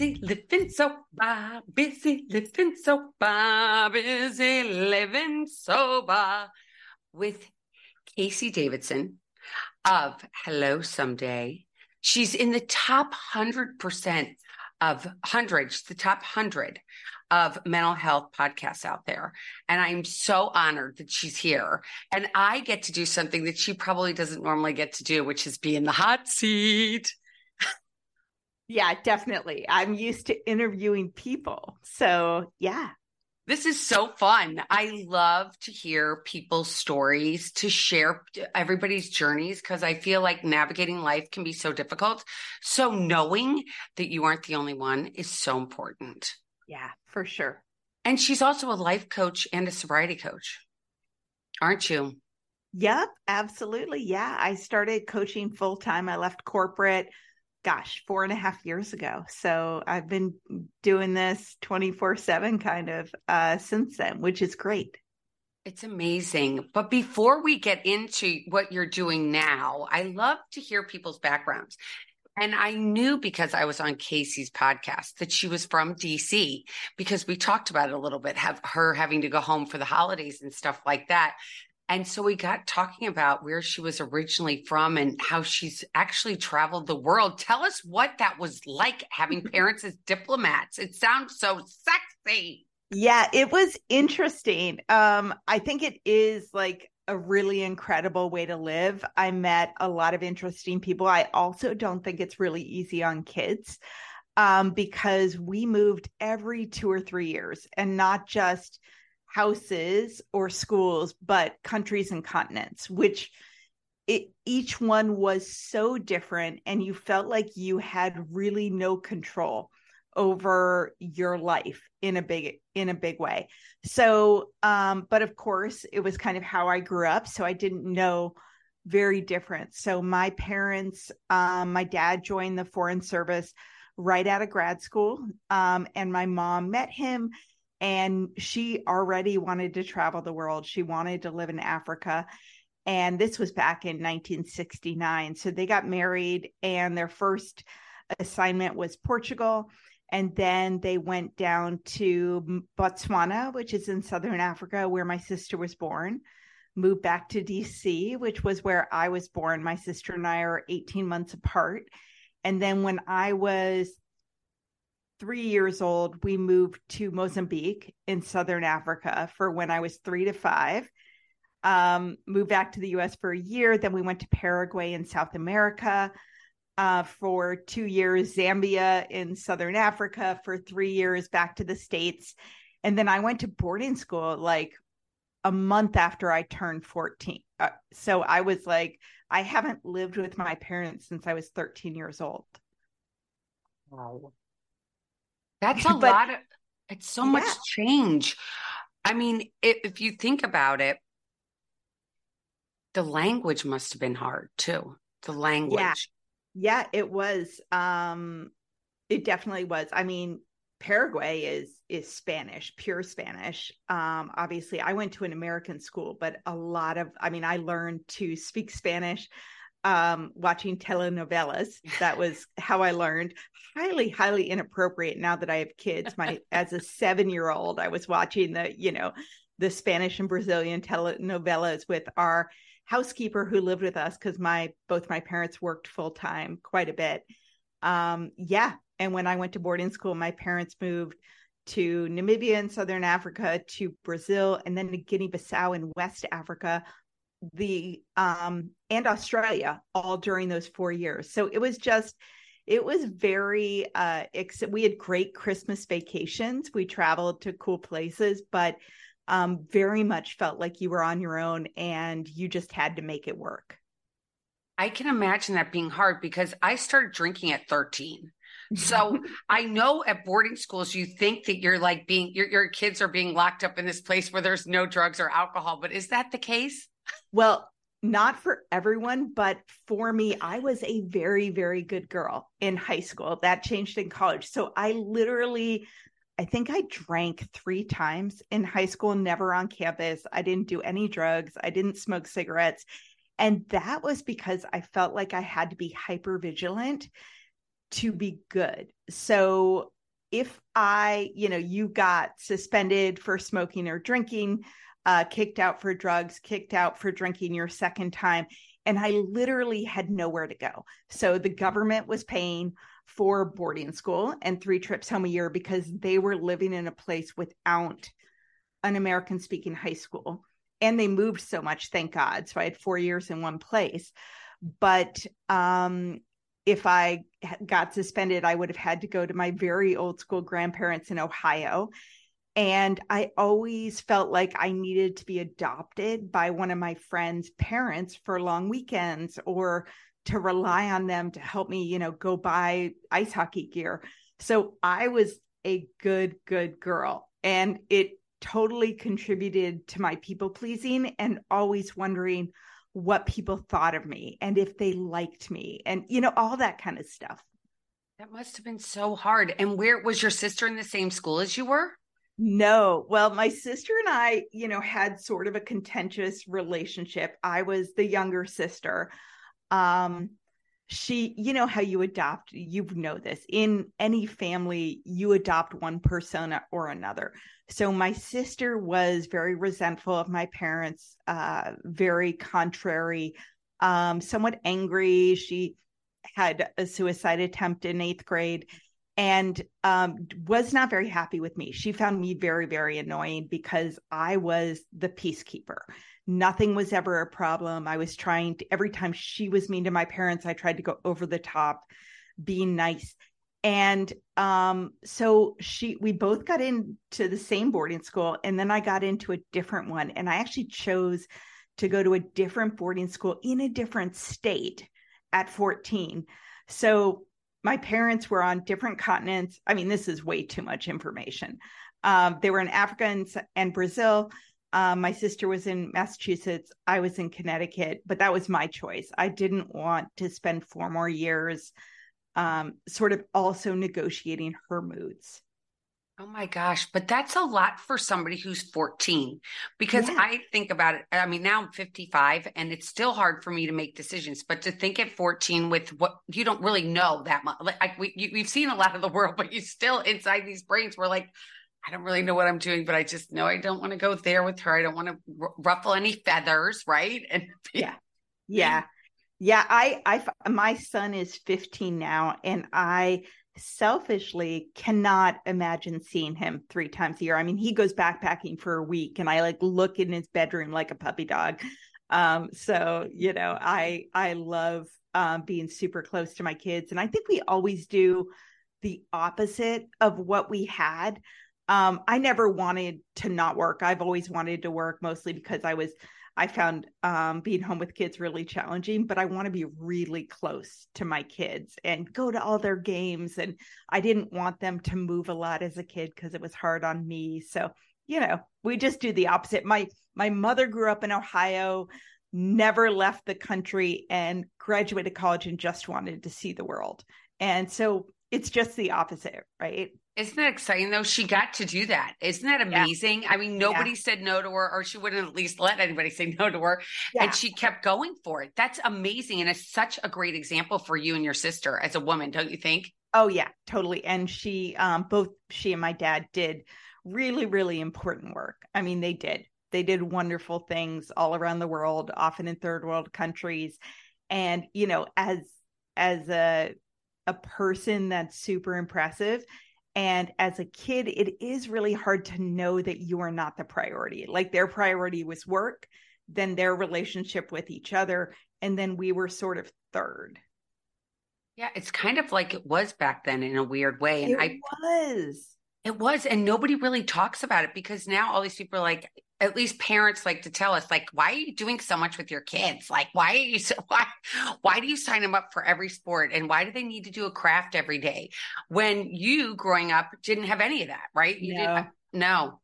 busy living so bar, busy living so bar, busy living sober with Casey Davidson of Hello Someday. She's in the top 100% of hundreds, the top 100 of mental health podcasts out there. And I'm so honored that she's here. And I get to do something that she probably doesn't normally get to do, which is be in the hot seat. Yeah, definitely. I'm used to interviewing people. So, yeah. This is so fun. I love to hear people's stories, to share everybody's journeys, because I feel like navigating life can be so difficult. So, knowing that you aren't the only one is so important. Yeah, for sure. And she's also a life coach and a sobriety coach, aren't you? Yep, absolutely. Yeah. I started coaching full time. I left corporate gosh, four and a half years ago. So I've been doing this 24 7 kind of uh, since then, which is great. It's amazing. But before we get into what you're doing now, I love to hear people's backgrounds. And I knew because I was on Casey's podcast that she was from DC because we talked about it a little bit, have her having to go home for the holidays and stuff like that. And so we got talking about where she was originally from and how she's actually traveled the world. Tell us what that was like having parents as diplomats. It sounds so sexy. Yeah, it was interesting. Um, I think it is like a really incredible way to live. I met a lot of interesting people. I also don't think it's really easy on kids um, because we moved every two or three years and not just houses or schools, but countries and continents, which it, each one was so different. And you felt like you had really no control over your life in a big in a big way so um but of course it was kind of how i grew up so i didn't know very different so my parents um my dad joined the foreign service right out of grad school um and my mom met him and she already wanted to travel the world. She wanted to live in Africa. And this was back in 1969. So they got married, and their first assignment was Portugal. And then they went down to Botswana, which is in Southern Africa, where my sister was born. Moved back to DC, which was where I was born. My sister and I are 18 months apart. And then when I was three years old, we moved to Mozambique in Southern Africa for when I was three to five. Um, moved back to the US for a year. Then we went to Paraguay in South America uh, for two years, Zambia in Southern Africa for three years, back to the States. And then I went to boarding school like a month after I turned 14. Uh, so I was like, I haven't lived with my parents since I was 13 years old. Wow. That's a but, lot of, it's so yeah. much change. I mean, if, if you think about it, the language must have been hard too. The language. Yeah. Yeah, it was. Um, it definitely was. I mean, Paraguay is is Spanish, pure Spanish. Um, obviously, I went to an American school, but a lot of, I mean, I learned to speak Spanish um, watching telenovelas. That was how I learned. Highly, highly inappropriate now that I have kids. My as a seven year old, I was watching the, you know, the Spanish and Brazilian telenovelas with our housekeeper who lived with us because my both my parents worked full time quite a bit. Um, yeah. And when I went to boarding school, my parents moved to Namibia in Southern Africa, to Brazil, and then to Guinea Bissau in West Africa the um and Australia all during those 4 years. So it was just it was very uh ex- we had great Christmas vacations. We traveled to cool places, but um very much felt like you were on your own and you just had to make it work. I can imagine that being hard because I started drinking at 13. So I know at boarding schools you think that you're like being your your kids are being locked up in this place where there's no drugs or alcohol, but is that the case? Well, not for everyone, but for me, I was a very, very good girl in high school. That changed in college. So I literally, I think I drank three times in high school, never on campus. I didn't do any drugs, I didn't smoke cigarettes. And that was because I felt like I had to be hyper vigilant to be good. So if I, you know, you got suspended for smoking or drinking, uh, kicked out for drugs, kicked out for drinking your second time, and I literally had nowhere to go. So the government was paying for boarding school and three trips home a year because they were living in a place without an American speaking high school. And they moved so much, thank God. So I had four years in one place. But um, if I got suspended, I would have had to go to my very old school grandparents in Ohio. And I always felt like I needed to be adopted by one of my friends' parents for long weekends or to rely on them to help me, you know, go buy ice hockey gear. So I was a good, good girl. And it totally contributed to my people pleasing and always wondering what people thought of me and if they liked me and, you know, all that kind of stuff. That must have been so hard. And where was your sister in the same school as you were? No. Well, my sister and I, you know, had sort of a contentious relationship. I was the younger sister. Um, she you know how you adopt you know this in any family you adopt one persona or another so my sister was very resentful of my parents uh very contrary um somewhat angry she had a suicide attempt in 8th grade and um, was not very happy with me. She found me very, very annoying because I was the peacekeeper. Nothing was ever a problem. I was trying to, every time she was mean to my parents, I tried to go over the top, being nice. And um, so she, we both got into the same boarding school, and then I got into a different one. And I actually chose to go to a different boarding school in a different state at 14. So my parents were on different continents. I mean, this is way too much information. Um, they were in Africa and, and Brazil. Um, my sister was in Massachusetts. I was in Connecticut, but that was my choice. I didn't want to spend four more years um, sort of also negotiating her moods. Oh my gosh, but that's a lot for somebody who's 14 because yeah. I think about it. I mean, now I'm 55 and it's still hard for me to make decisions, but to think at 14 with what you don't really know that much. Like we, you, we've seen a lot of the world, but you still inside these brains, we're like, I don't really know what I'm doing, but I just know I don't want to go there with her. I don't want to r- ruffle any feathers, right? And yeah, yeah, yeah. I, I, my son is 15 now, and I selfishly cannot imagine seeing him three times a year. I mean, he goes backpacking for a week and I like look in his bedroom like a puppy dog. Um, so you know, I I love um, being super close to my kids, and I think we always do the opposite of what we had. Um, I never wanted to not work. I've always wanted to work, mostly because I was I found um, being home with kids really challenging, but I want to be really close to my kids and go to all their games. And I didn't want them to move a lot as a kid because it was hard on me. So, you know, we just do the opposite. My my mother grew up in Ohio, never left the country, and graduated college and just wanted to see the world. And so it's just the opposite, right? Isn't that exciting though? She got to do that. Isn't that amazing? Yeah. I mean, nobody yeah. said no to her, or she wouldn't at least let anybody say no to her. Yeah. And she kept going for it. That's amazing. And it's such a great example for you and your sister as a woman, don't you think? Oh, yeah, totally. And she, um, both she and my dad did really, really important work. I mean, they did. They did wonderful things all around the world, often in third world countries. And, you know, as as a a person that's super impressive and as a kid, it is really hard to know that you are not the priority. Like their priority was work, then their relationship with each other, and then we were sort of third. Yeah, it's kind of like it was back then in a weird way. And it I was. It was. And nobody really talks about it because now all these people are like, at least parents like to tell us like why are you doing so much with your kids? Like why are you so, why why do you sign them up for every sport? And why do they need to do a craft every day? When you growing up didn't have any of that right? You no. didn't no.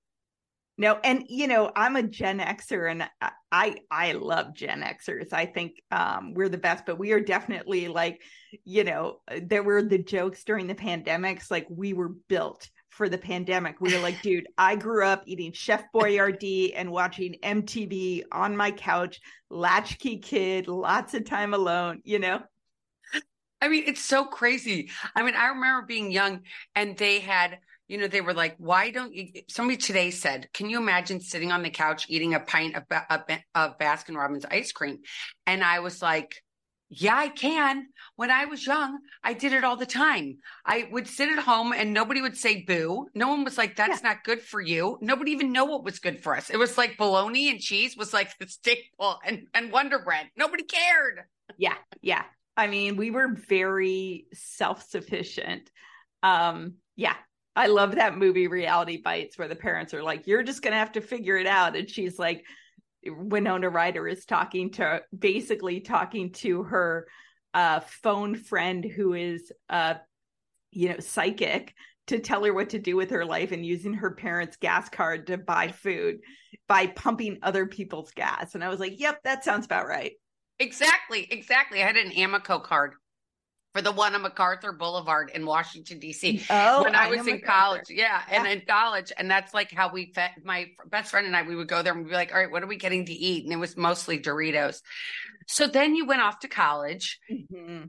No and you know i'm a gen xer and i i love gen xers. I think um we're the best but we are definitely like you know there were the jokes during the pandemics like we were built for the pandemic. We were like, dude, I grew up eating Chef Boyardee and watching MTV on my couch, latchkey kid, lots of time alone, you know? I mean, it's so crazy. I mean, I remember being young and they had, you know, they were like, why don't you? Somebody today said, can you imagine sitting on the couch eating a pint of, of, of Baskin Robbins ice cream? And I was like, yeah, I can. When I was young, I did it all the time. I would sit at home and nobody would say boo. No one was like, that's yeah. not good for you. Nobody even know what was good for us. It was like bologna and cheese was like the staple and, and Wonder Bread. Nobody cared. Yeah. Yeah. I mean, we were very self-sufficient. Um, yeah. I love that movie Reality Bites where the parents are like, you're just going to have to figure it out. And she's like, Winona Ryder is talking to basically talking to her uh, phone friend who is uh, you know psychic to tell her what to do with her life and using her parents' gas card to buy food by pumping other people's gas. And I was like, yep, that sounds about right. Exactly, exactly. I had an Amoco card for the one on MacArthur Boulevard in Washington D.C. Oh, when I, I was in MacArthur. college, yeah, yeah, and in college, and that's like how we fed my best friend and I. We would go there and we'd be like, "All right, what are we getting to eat?" And it was mostly Doritos. So then you went off to college. Mm-hmm.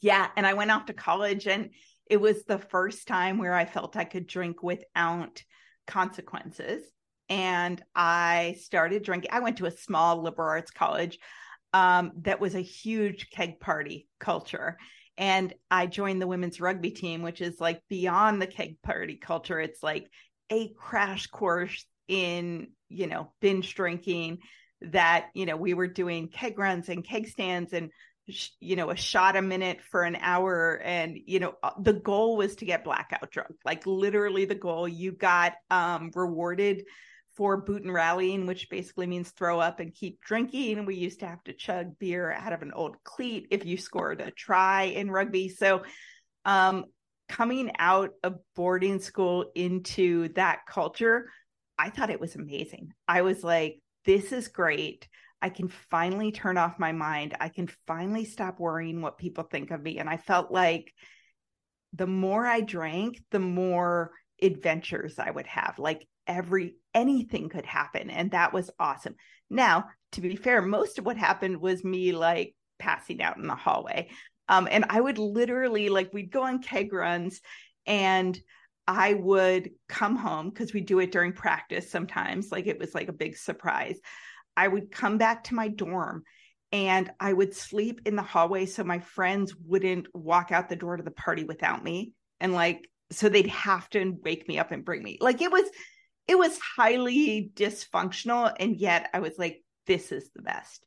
Yeah, and I went off to college, and it was the first time where I felt I could drink without consequences. And I started drinking. I went to a small liberal arts college um, that was a huge keg party culture. And I joined the women's rugby team, which is like beyond the keg party culture. It's like a crash course in, you know, binge drinking that, you know, we were doing keg runs and keg stands and, you know, a shot a minute for an hour. And, you know, uh, the goal was to get blackout drunk, like literally the goal. You got um, rewarded for boot and rallying, which basically means throw up and keep drinking. We used to have to chug beer out of an old cleat if you scored a try in rugby. So, um, coming out of boarding school into that culture, I thought it was amazing. I was like, this is great. I can finally turn off my mind. I can finally stop worrying what people think of me. And I felt like the more I drank, the more adventures I would have. Like every anything could happen and that was awesome. Now to be fair most of what happened was me like passing out in the hallway. Um, and i would literally like we'd go on keg runs and i would come home because we do it during practice sometimes like it was like a big surprise. I would come back to my dorm and i would sleep in the hallway so my friends wouldn't walk out the door to the party without me and like so they'd have to wake me up and bring me like it was it was highly dysfunctional and yet i was like this is the best.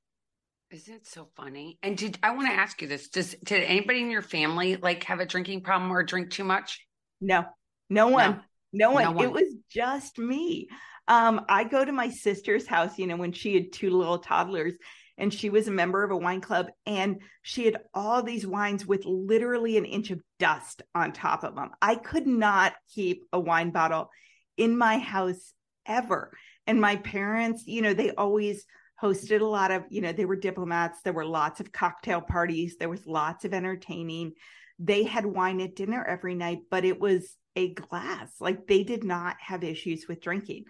Isn't it so funny? And did i want to ask you this does did anybody in your family like have a drinking problem or drink too much? No no one no, no one. no one. it was just me. Um i go to my sister's house you know when she had two little toddlers and she was a member of a wine club and she had all these wines with literally an inch of dust on top of them i could not keep a wine bottle in my house ever. And my parents, you know, they always hosted a lot of, you know, they were diplomats. There were lots of cocktail parties. There was lots of entertaining. They had wine at dinner every night, but it was a glass. Like they did not have issues with drinking.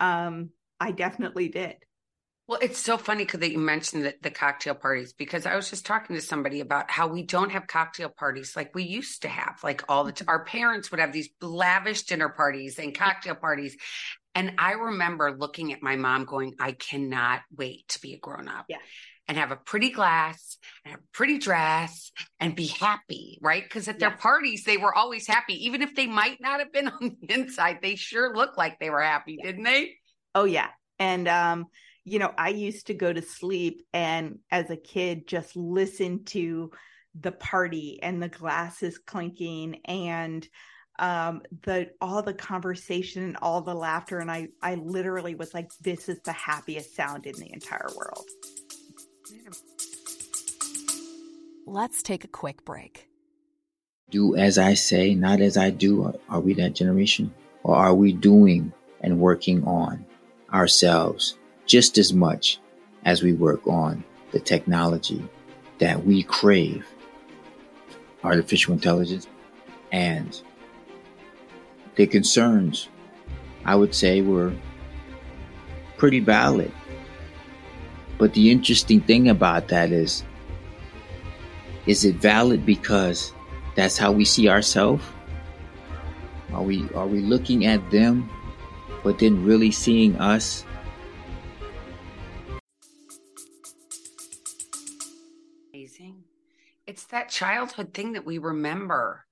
Um, I definitely did. Well, it's so funny because you mentioned the, the cocktail parties because I was just talking to somebody about how we don't have cocktail parties like we used to have. Like all the t- our parents would have these lavish dinner parties and cocktail parties, and I remember looking at my mom going, "I cannot wait to be a grown up." Yeah. And have a pretty glass and a pretty dress and be happy, right? Because at their yes. parties, they were always happy. Even if they might not have been on the inside, they sure looked like they were happy, yeah. didn't they? Oh, yeah. And um, you know, I used to go to sleep and as a kid just listen to the party and the glasses clinking and um the all the conversation and all the laughter and I I literally was like this is the happiest sound in the entire world. Let's take a quick break. Do as I say, not as I do. Are we that generation? Or are we doing and working on ourselves just as much as we work on the technology that we crave artificial intelligence and the concerns I would say were pretty valid. But the interesting thing about that is Is it valid because that's how we see ourselves? Are we are we looking at them but then really seeing us? That childhood thing that we remember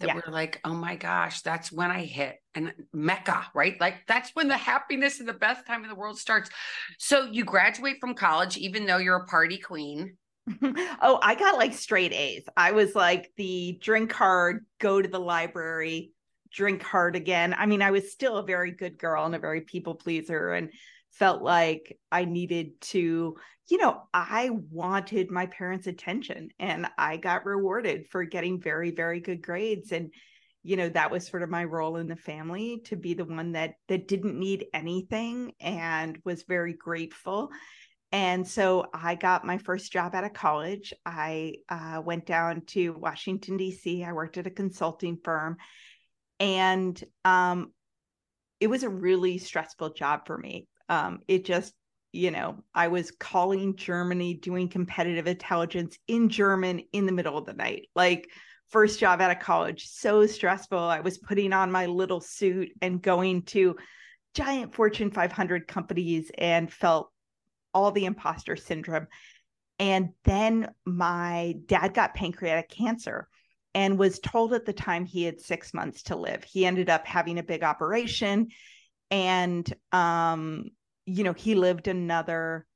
that Yeah. we're like, oh my gosh, that's when I hit and Mecca, right? Like that's when the happiness and the best time in the world starts. So you graduate from college, even though you're a party queen. oh, I got like straight A's. I was like the drink hard, go to the library, drink hard again. I mean, I was still a very good girl and a very people pleaser and felt like I needed to, you know, I wanted my parents' attention and I got rewarded for getting very, very good grades. And, you know, that was sort of my role in the family to be the one that that didn't need anything and was very grateful. And so I got my first job out of college. I uh, went down to Washington, D.C. I worked at a consulting firm. And um, it was a really stressful job for me. Um, it just, you know, I was calling Germany, doing competitive intelligence in German in the middle of the night. Like, first job out of college, so stressful. I was putting on my little suit and going to giant Fortune 500 companies and felt all the imposter syndrome. And then my dad got pancreatic cancer and was told at the time he had six months to live. He ended up having a big operation and, um, you know, he lived another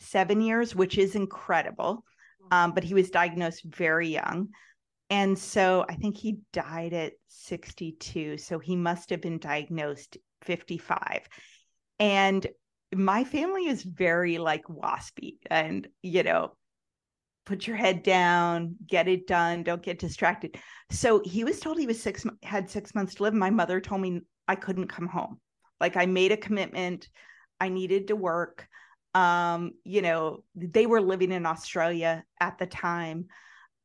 seven years, which is incredible. Um, but he was diagnosed very young. And so I think he died at 62. So he must have been diagnosed 55. And my family is very like waspy and, you know, put your head down, get it done, don't get distracted. So he was told he was six had six months to live. My mother told me I couldn't come home. Like I made a commitment. I needed to work. Um, you know, they were living in Australia at the time.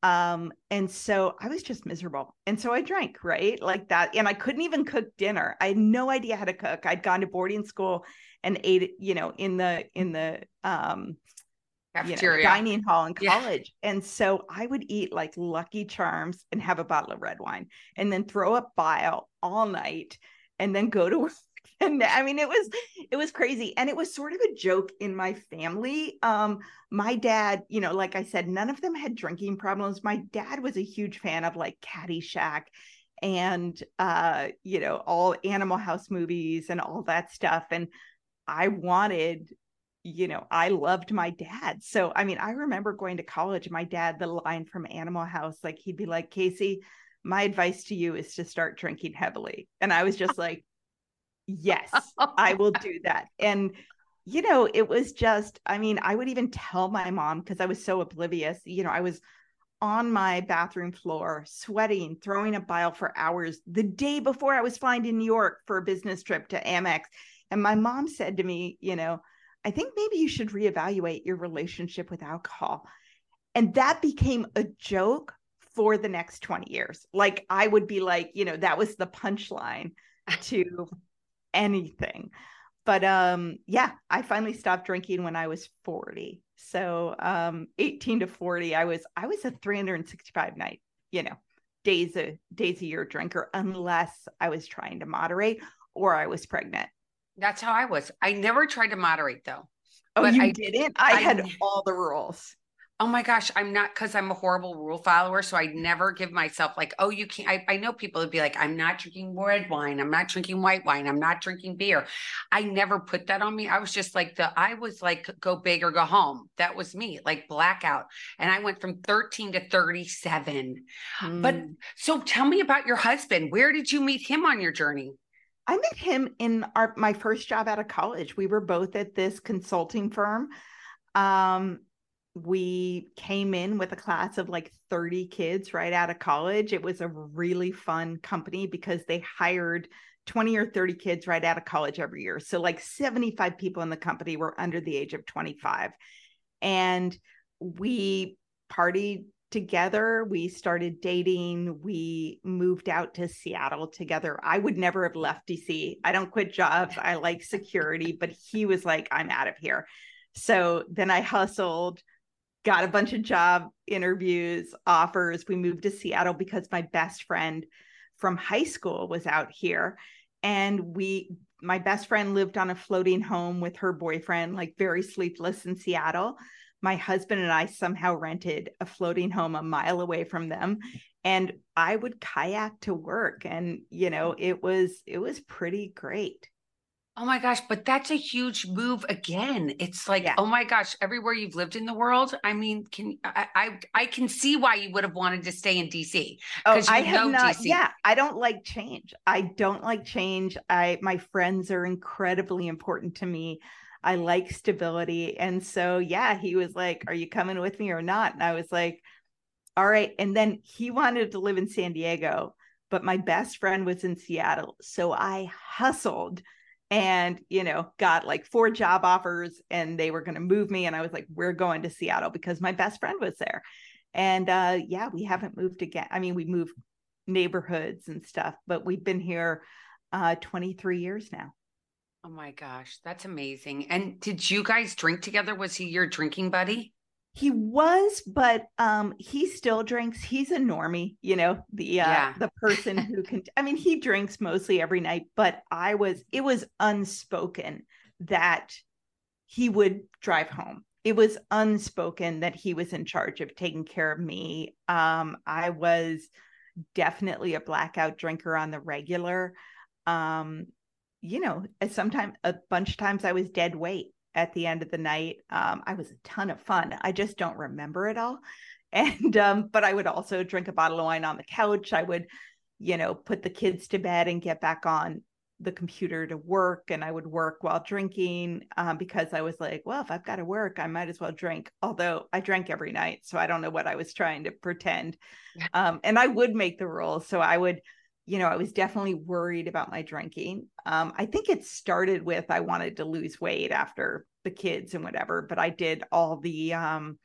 Um, and so I was just miserable. And so I drank, right? Like that. And I couldn't even cook dinner. I had no idea how to cook. I'd gone to boarding school and ate, you know, in the in the um you know, dining hall in Yeah. college. And so I would eat like Lucky Charms and have a bottle of red wine and then throw up bile all night and then go to work. And I mean, it was it was crazy. And it was sort of a joke in my family. Um, my dad, you know, like I said, none of them had drinking problems. My dad was a huge fan of like Caddyshack and uh, you know, all Animal House movies and all that stuff. And I wanted you know, I loved my dad. So, I mean, I remember going to college, my dad, the line from Animal House, like he'd be like, Casey, my advice to you is to start drinking heavily. And I was just like, yes, I will do that. And, you know, it was just, I mean, I would even tell my mom because I was so oblivious, you know, I was on my bathroom floor, sweating, throwing a bile for hours the day before I was flying to New York for a business trip to Amex. And my mom said to me, you know, I think maybe you should reevaluate your relationship with alcohol. And that became a joke for the next 20 years. Like I would be like, you know, that was the punchline to anything. But um yeah, I finally stopped drinking when I was 40. So um 18 to 40 I was I was a 365 night, you know, days a days a year drinker unless I was trying to moderate or I was pregnant. That's how I was. I never tried to moderate though. Oh, But you I- didn't? I, I- had all the rules. Oh my gosh, I'm not because I'm a horrible rule follower. So I never give myself like, oh, you can't. I, I know people would be like, I'm not drinking red wine. I'm not drinking white wine. I'm not drinking beer. I never put that on me. I was just like the, I was like, go big or go home. That was me, like blackout. And I went from 13 to 37. But Mm. so tell me about your husband. Where did you meet him on your journey? I met him in our my first job out of college. We were both at this consulting firm. Um, we came in with a class of like 30 kids right out of college. It was a really fun company because they hired 20 or 30 kids right out of college every year. So like 75 people in the company were under the age of 25. And we partied together. We started dating. We moved out to Seattle together. I would never have left DC. I don't quit jobs. I like security, but he was like, I'm out of here. So then I hustled, got a bunch of job interviews, offers. We moved to Seattle because my best friend from high school was out here. And we, my best friend lived on a floating home with her boyfriend, like very sleepless in Seattle. My husband and I somehow rented a floating home a mile away from them. And I would kayak to work. And, you know, it was, it was pretty great. Oh my gosh, but that's a huge move again. It's like, Yeah. oh my gosh, everywhere you've lived in the world. I mean, can I I, I can see why you would have wanted to stay in DC. Oh, I have not. DC. Yeah, I don't like change. I don't like change. I my friends are incredibly important to me. I like stability, and so yeah, he was like, "Are you coming with me or not?" And I was like, "All right." And then he wanted to live in San Diego, but my best friend was in Seattle, so I hustled and you know got like four job offers and they were going to move me and i was like we're going to seattle because my best friend was there and uh yeah we haven't moved again i mean we moved neighborhoods and stuff but we've been here uh 23 years now Oh my gosh, that's amazing. And did you guys drink together? Was he your drinking buddy? He was but um he still drinks. He's a normie you know the uh Yeah. the person who can i mean he drinks mostly every night but i was it was unspoken that he would drive home. It was unspoken that he was in charge of taking care of me. Um i was definitely a blackout drinker on the regular. Um you know sometimes a bunch of times i was dead weight at the end of the night. Um, I was a ton of fun. I just don't remember it all. And um, but I would also drink a bottle of wine on the couch. I would, you know, put the kids to bed and get back on the computer to work. And I would work while drinking um, because I was like, well, if I've got to work, I might as well drink. Although I drank every night, so I don't know what I was trying to pretend. Um, and I would make the rules, so I would you know, I was definitely worried about my drinking. Um, I think it started with I wanted to lose weight after the kids and whatever, but I did all the, um,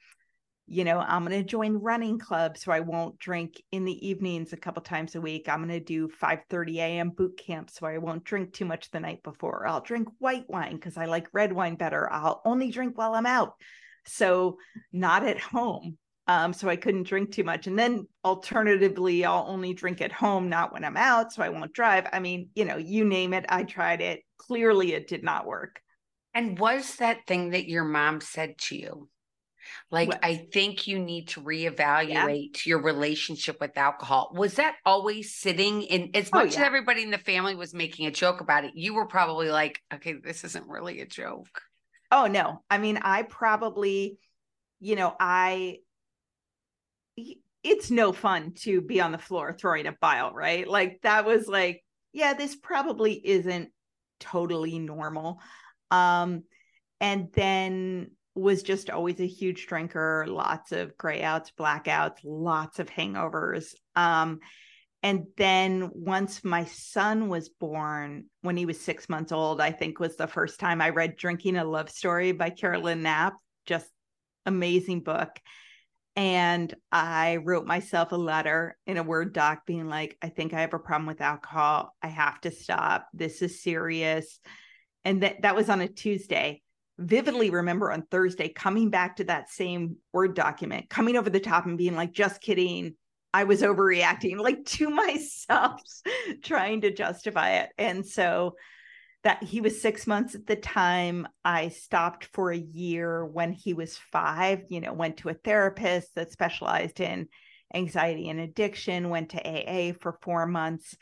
you know, I'm going to join running club so I won't drink in the evenings a couple times a week. I'm going to do 5:30 a.m. boot camp so I won't drink too much the night before. I'll drink white wine because I like red wine better. I'll only drink while I'm out. So not at home um, so I couldn't drink too much. And then alternatively, I'll only drink at home, not when I'm out, so I won't drive. I mean, you know, you name it, I tried it. Clearly, it did not work. And was that thing that your mom said to you? Like, What? I think you need to reevaluate your relationship with alcohol. Was that always sitting in as Oh, much as everybody in the family was making a joke about it? You were probably like, okay, this isn't really a joke. Oh no. I mean, I probably, you know, I it's no fun to be on the floor throwing a bile, right? Like that was like, yeah, this probably isn't totally normal. Um and then was just always a huge drinker, lots of grayouts, blackouts, lots of hangovers. Um and then once my son was born, when he was six months old, I think was the first time I read Drinking a Love Story by Carolyn Knapp. Just amazing book. And I wrote myself a letter in a Word doc being like, I think I have a problem with alcohol. I have to stop. This is serious. And that, that was on a Tuesday. Vividly remember on Thursday coming back to that same Word document, coming over the top and being like, just kidding. I was overreacting like to myself, trying to justify it. And so that he was six months at the time. I stopped for a year when he was five, you know, went to a therapist that specialized in anxiety and addiction, went to AA for four months,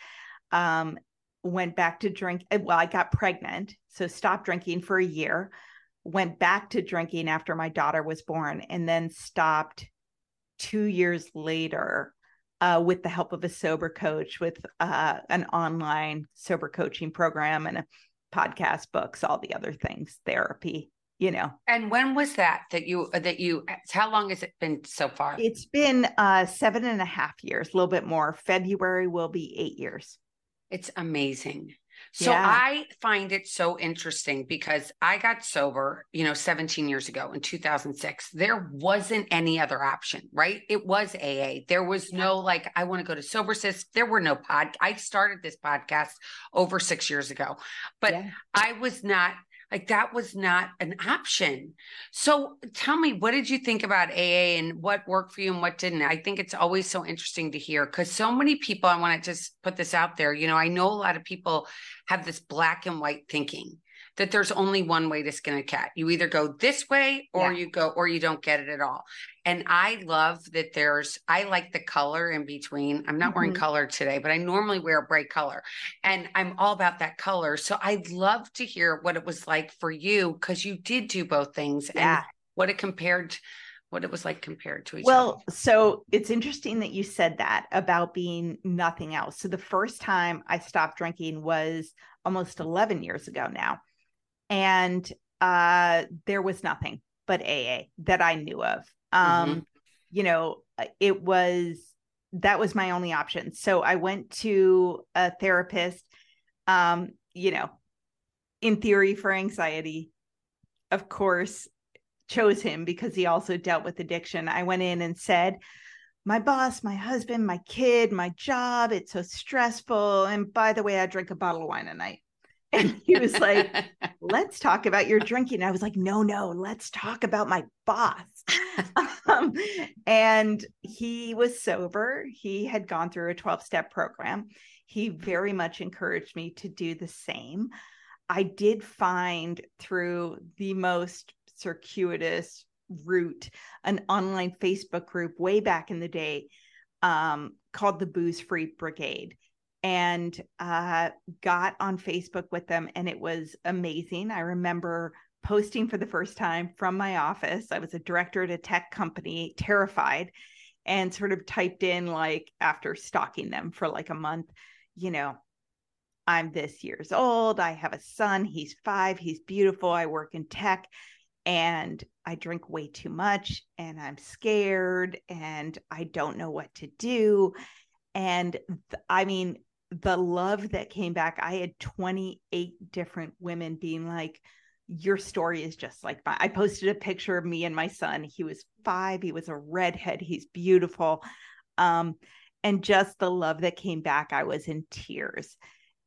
um, went back to drink. Well, I got pregnant, so stopped drinking for a year, went back to drinking after my daughter was born, and then stopped two years later uh, with the help of a sober coach with uh, an online sober coaching program and a podcast books all the other things therapy you know And when was that that you that you how long has it been so far? it's been uh seven and a half years a little bit more february will be eight years It's amazing. So Yeah. I find it so interesting because I got sober, you know, 17 years ago in 2006. There wasn't any other option, right? It was AA. There was no like, I want to go to Sober Sis. There were no pod. I started this podcast over six years ago, but Yeah. I was not, Like that was not an option. So tell me, what did you think about AA and what worked for you and what didn't? I think it's always so interesting to hear because so many people, I want to just put this out there. You know, I know a lot of people have this black and white thinking that there's only one way to skin a cat. You either go this way or yeah. you go or you don't get it at all. And I love that there's I like the color in between. I'm not mm-hmm. wearing color today, but I normally wear a bright color. And I'm all about that color. So I'd love to hear what it was like for you cuz you did do both things yeah. and what it compared what it was like compared to each well, other. Well, so it's interesting that you said that about being nothing else. So the first time I stopped drinking was almost 11 years ago now and uh, there was nothing but AA that I knew of. Um, mm-hmm. You know, uh, it was that was my only option. So I went to a therapist. Um, you know, in theory for anxiety, of course, chose him because he also dealt with addiction. I went in and said, my boss, my husband, my kid, my job, it's so stressful. And by the way, I drink a bottle of wine a night. And he was like, let's talk about your drinking. And I was like, no, no, let's talk about my boss. um, and he was sober. He had gone through a 12 step program. He very much encouraged me to do the same. I did find through the most circuitous route an online Facebook group way back in the day um, called the Booze Free Brigade and uh, got on Facebook with them, and it was amazing. I remember posting for the first time from my office. I was a director at a tech company, terrified, and sort of typed in, like, after stalking them for like a month, you know, I'm this years old. I have a son. He's five. He's beautiful. I work in tech and I drink way too much and I'm scared and I don't know what to do. And th- I mean, the love that came back, I had 28 different women being like, your story is just like mine. I posted a picture of me and my son. He was five. He was a redhead. He's beautiful. Um, and just the love that came back, I was in tears.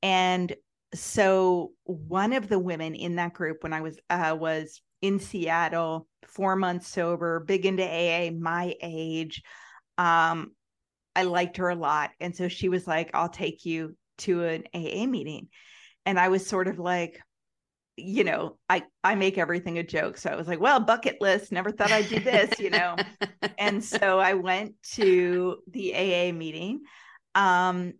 And so one of the women in that group when I was uh, was in Seattle, four months sober, big into AA, my age. Um, I liked her a lot. And so she was like, I'll take you to an AA meeting. And I was sort of like, you know, I I make everything a joke. So I was like, well, bucket list, never thought I'd do this, you know. and so I went to the AA meeting. Um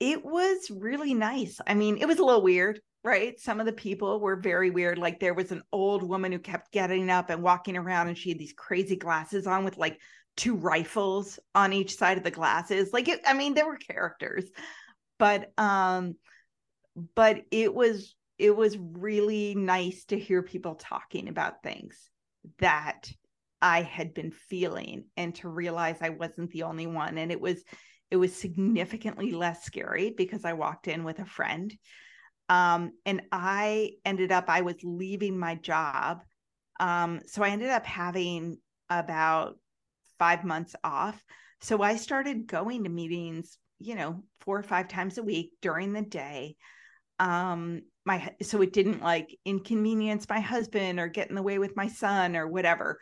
it was really nice. I mean, it was a little weird, right? Some of the people were very weird. Like there was an old woman who kept getting up and walking around and she had these crazy glasses on with like two rifles on each side of the glasses. Like it, I mean, there were characters, but um, but it was it was really nice to hear people talking about things that I had been feeling and to realize I wasn't the only one. And it was it was significantly less scary because I walked in with a friend. Um, and I ended up, I was leaving my job. Um, so I ended up having about five months off. So I started going to meetings, you know, four or five times a week during the day. Um, my so it didn't like inconvenience my husband or get in the way with my son or whatever.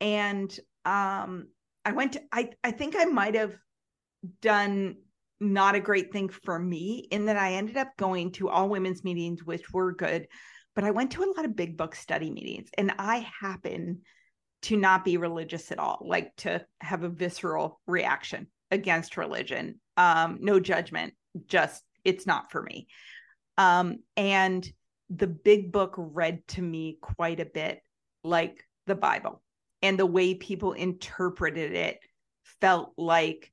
And um, I went to I I think I might have done not a great thing for me in that I ended up going to all women's meetings, which were good, but I went to a lot of big book study meetings and I happen to not be religious at all, like to have a visceral reaction against religion. Um, no judgment, just it's not for me. Um, and the big book read to me quite a bit like the Bible, and the way people interpreted it felt like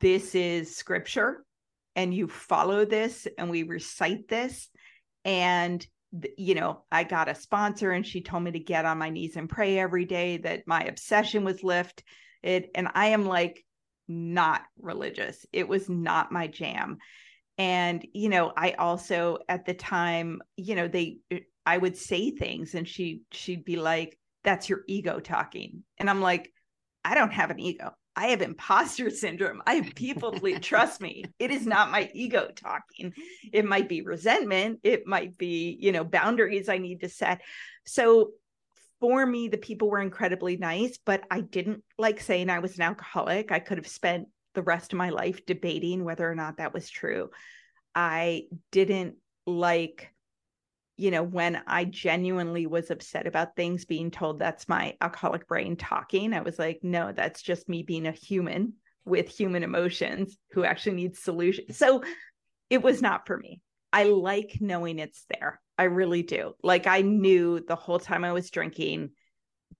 this is scripture, and you follow this, and we recite this, and you know, I got a sponsor and she told me to get on my knees and pray every day that my obsession was lift it and I am like not religious. It was not my jam. And you know, I also at the time, you know, they eh, I would say things and she she'd be like that's your ego talking. And I'm like I don't have an ego. I have imposter syndrome. I have people please trust me. It is not my ego talking. It might be resentment. It might be, you know, boundaries I need to set. So for me, the people were incredibly nice, but I didn't like saying I was an alcoholic. I could have spent the rest of my life debating whether or not that was true. I didn't like you know, when I genuinely was upset about things being told that's my alcoholic brain talking, I was like, no, that's just me being a human with human emotions who actually needs solutions. So it was not for me. I like knowing it's there. I really do. Like I knew the whole time I was drinking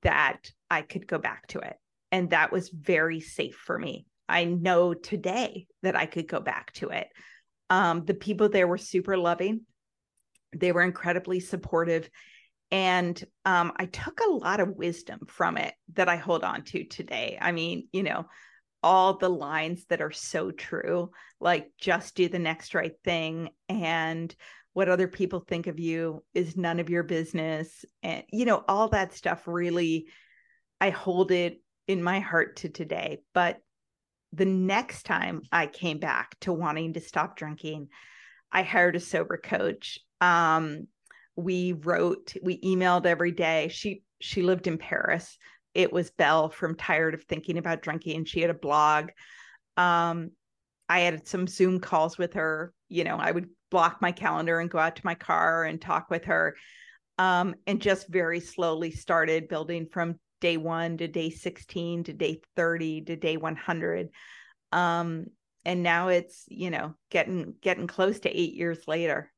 that I could go back to it. And that was very safe for me. I know today that I could go back to it. Um, the people there were super loving. They were incredibly supportive. And um, I took a lot of wisdom from it that I hold on to today. I mean, you know, all the lines that are so true, like just do the next right thing and what other people think of you is none of your business. And, you know, all that stuff really, I hold it in my heart to today. But the next time I came back to wanting to stop drinking, I hired a sober coach. Um, we wrote, we emailed every day. She she lived in Paris. It was Belle from Tired of Thinking About Drinking. and She had a blog. Um, I had some Zoom calls with her. You know, I would block my calendar and go out to my car and talk with her. Um, and just very slowly started building from day one to day 16 to day 30 to day 100 um and now it's you know getting getting close to eight years later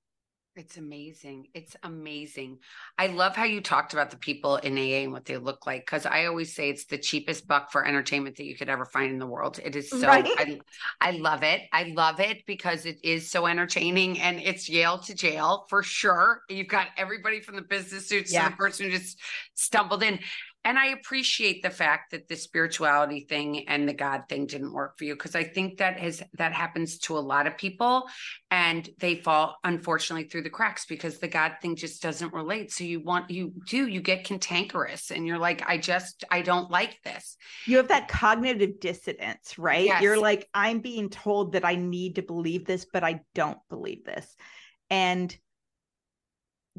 it's amazing. It's amazing. I love how you talked about the people in AA and what they look like because I always say it's the cheapest buck for entertainment that you could ever find in the world. It is so right? I, I love it. I love it because it is so entertaining and it's Yale to jail for sure. You've got everybody from the business suits yeah. to the person who just stumbled in and I appreciate the fact that the spirituality thing and the God thing didn't work for you because I think that has that happens to a lot of people and they fall unfortunately through the cracks because the God thing just doesn't relate. So you want you do you get cantankerous and you're like, I just I don't like this. You have that cognitive dissonance, right? Yes. You're like, I'm being told that I need to believe this, but I don't believe this. And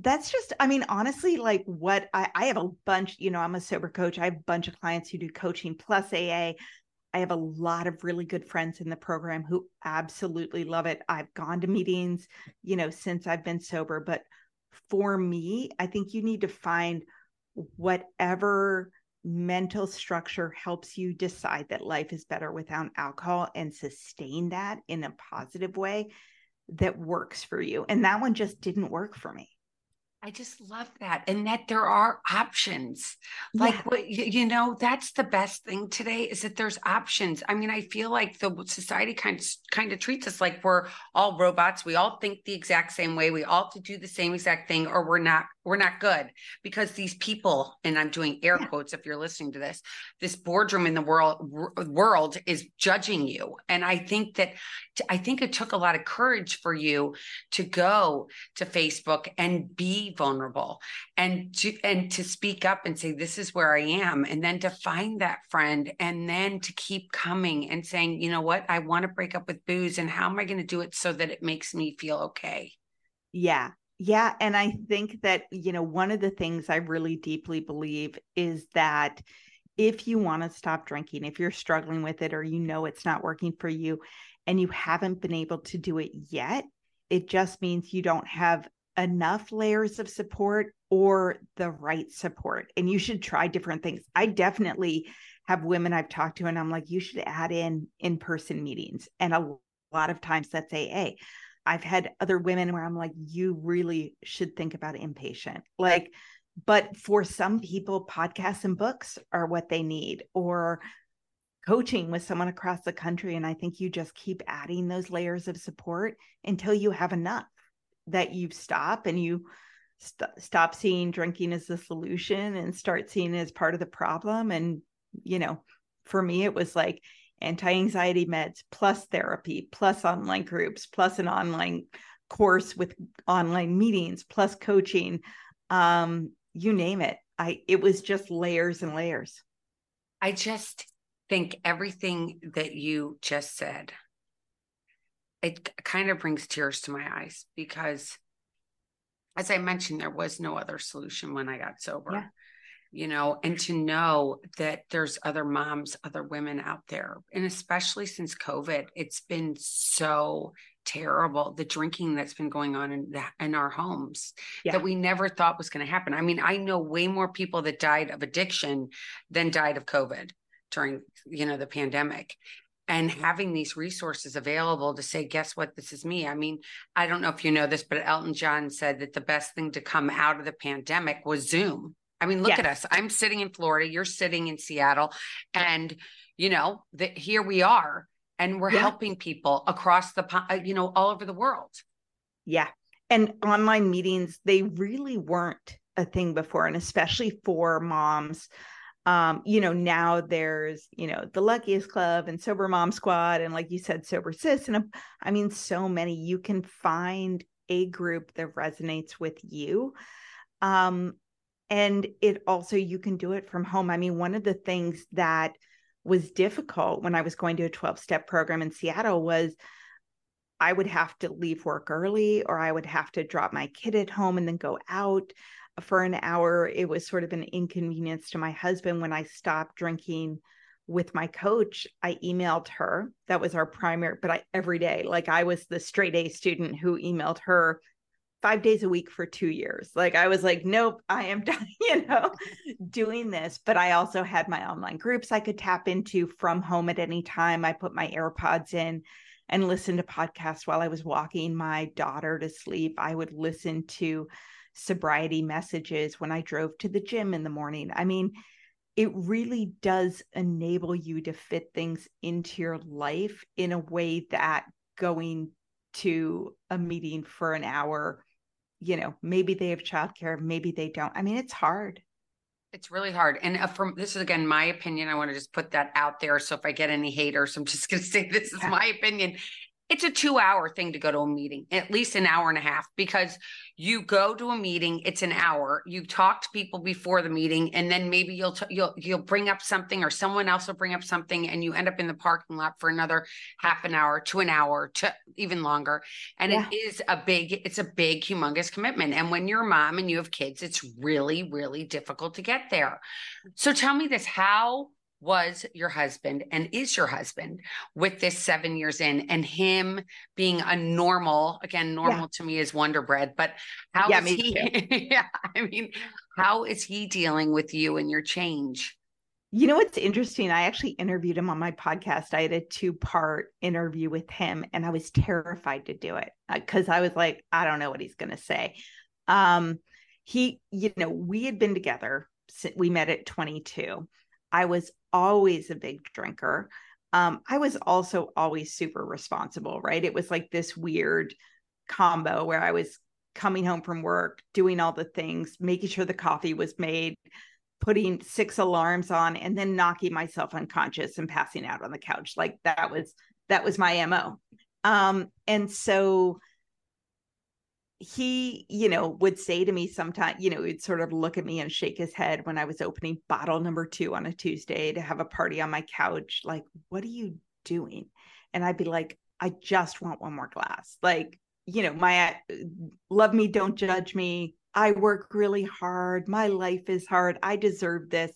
that's just i mean honestly like what I, I have a bunch you know i'm a sober coach i have a bunch of clients who do coaching plus aa i have a lot of really good friends in the program who absolutely love it. I've gone to meetings you know since i've been sober but for me i think you need to find whatever mental structure helps you decide that life is better without alcohol and sustain that in a positive way that works for you. And that one just didn't work for me I just love that. And that there are options. Like yeah. what you know, that's the best thing today is that there's options. I mean, I feel like the society kind of kind of treats us like we're all robots. We all think the exact same way. We all have to do the same exact thing, or we're not we're not good because these people and i'm doing air yeah. quotes if you're listening to this this boardroom in the world world is judging you and i think that i think it took a lot of courage for you to go to facebook and be vulnerable and to and to speak up and say this is where i am and then to find that friend and then to keep coming and saying you know what i want to break up with booze and how am i going to do it so that it makes me feel okay yeah yeah. And I think that, you know, one of the things I really deeply believe is that if you want to stop drinking, if you're struggling with it or you know it's not working for you and you haven't been able to do it yet, it just means you don't have enough layers of support or the right support. And you should try different things. I definitely have women I've talked to, and I'm like, you should add in in person meetings. And a lot of times that's AA. I've had other women where I'm like, you really should think about inpatient. Like, but for some people, podcasts and books are what they need, or coaching with someone across the country. And I think you just keep adding those layers of support until you have enough that you stop and you st- stop seeing drinking as the solution and start seeing it as part of the problem. And, you know, for me, it was like, anti-anxiety meds plus therapy plus online groups plus an online course with online meetings plus coaching um you name it i it was just layers and layers i just think everything that you just said, it kind of brings tears to my eyes because, as I mentioned, there was no other solution when I got sober. Yeah. You know, and to know that there's other moms, other women out there, and especially since COVID, it's been so terrible the drinking that's been going on in the, in our homes Yeah. that we never thought was going to happen. I mean, I know way more people that died of addiction than died of COVID during, you know, the pandemic. And having these resources available to say, guess what, this is me. I mean, I don't know if you know this, but Elton John said that the best thing to come out of the pandemic was Zoom. I mean, look Yes. at us. I'm sitting in Florida, you're sitting in Seattle, and you know, that here we are and we're Yeah. helping people across the uh, you know all over the world Yeah. And online meetings, they really weren't a thing before, and especially for moms. Um, you know, now there's, you know, the Luckiest Club and Sober Mom Squad, and like you said, Sober Sis. And I mean, so many. You can find a group that resonates with you. Um, and it also, you can do it from home. I mean, one of the things that was difficult when I was going to a 12 step program in Seattle was I would have to leave work early or I would have to drop my kid at home and then go out for an hour. It was sort of an inconvenience to my husband when I stopped drinking with my coach. I emailed her. That was our primary, but I every day, like I was the straight A student who emailed her five days a week for two years. Like I was like, nope, I am done, you know, doing this. But I also had my online groups I could tap into from home at any time. I put my AirPods in and listen to podcasts while I was walking my daughter to sleep. I would listen to sobriety messages when I drove to the gym in the morning. I mean, it really does enable you to fit things into your life in a way that going to a meeting for an hour, you know, maybe they have childcare, maybe they don't. I mean, it's hard. it's really hard and uh, from this is again my opinion i want to just put that out there so if i get any haters i'm just going to say this is Yeah. my opinion it's a two hour thing to go to a meeting at least an hour and a half because you go to a meeting it's an hour you talk to people before the meeting and then maybe you'll t- you'll you'll bring up something or someone else will bring up something and you end up in the parking lot for another half an hour to an hour to even longer. And Yeah. it is a big it's a big humongous commitment. And when you're a mom and you have kids it's really really difficult to get there. So tell me this how was your husband and is your husband with this seven years in and him being a normal again normal to me is wonder bread but how Yeah, is he yeah i mean how is he dealing with you and your change You know what's interesting? I actually interviewed him on my podcast. I had a two part interview with him, and I was terrified to do it because I was like, I don't know what he's going to say. Um, he, you know, we had been together. We met at 22. I was always a big drinker. Um, I was also always super responsible, right? It was like this weird combo where I was coming home from work, doing all the things, making sure the coffee was made, putting six alarms on and then knocking myself unconscious and passing out on the couch like that was that was my mo um and so he you know would say to me sometimes, you know he'd sort of look at me and shake his head when i was opening bottle number two on a tuesday to have a party on my couch like what are you doing and i'd be like i just want one more glass like you know my love me don't judge me I work really hard. My life is hard. I deserve this.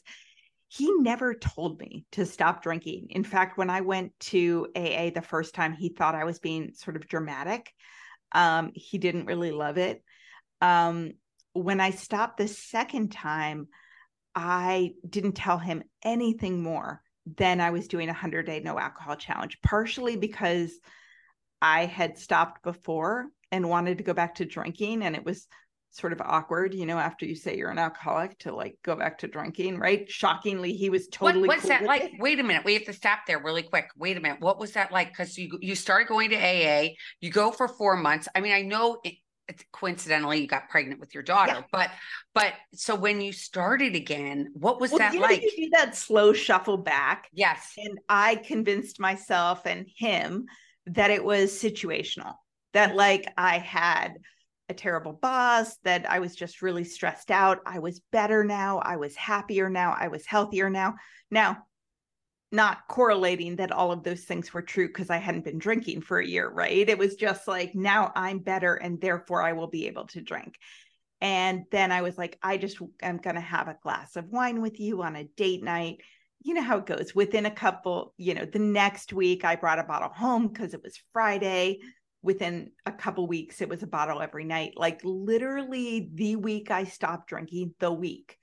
He never told me to stop drinking. In fact, when I went to AA the first time, he thought I was being sort of dramatic. Um, he didn't really love it. Um, when I stopped the second time, I didn't tell him anything more than I was doing a 100 day no alcohol challenge, partially because I had stopped before and wanted to go back to drinking. And it was sort of awkward, you know, after you say you're an alcoholic to like go back to drinking, right? Shockingly, he was totally. what, what's cool that like it. wait a minute we have to stop there really quick wait a minute what was that like because you you started going to aa you go for four months i mean i know it, it's coincidentally you got pregnant with your daughter Yeah. but but so when you started again what was Well, that you know, like you do that slow shuffle back, yes and I convinced myself and him that it was situational. That like I had a terrible boss, that I was just really stressed out. I was better now. I was happier now. I was healthier now. Now, not correlating that all of those things were true because I hadn't been drinking for a year, right? It was just like, now I'm better and therefore I will be able to drink. And then I was like, I just am going to have a glass of wine with you on a date night. You know how it goes. Within a couple, you know, the next week I brought a bottle home because it was Friday. Within a couple weeks, it was a bottle every night. Like literally the week I stopped drinking, the week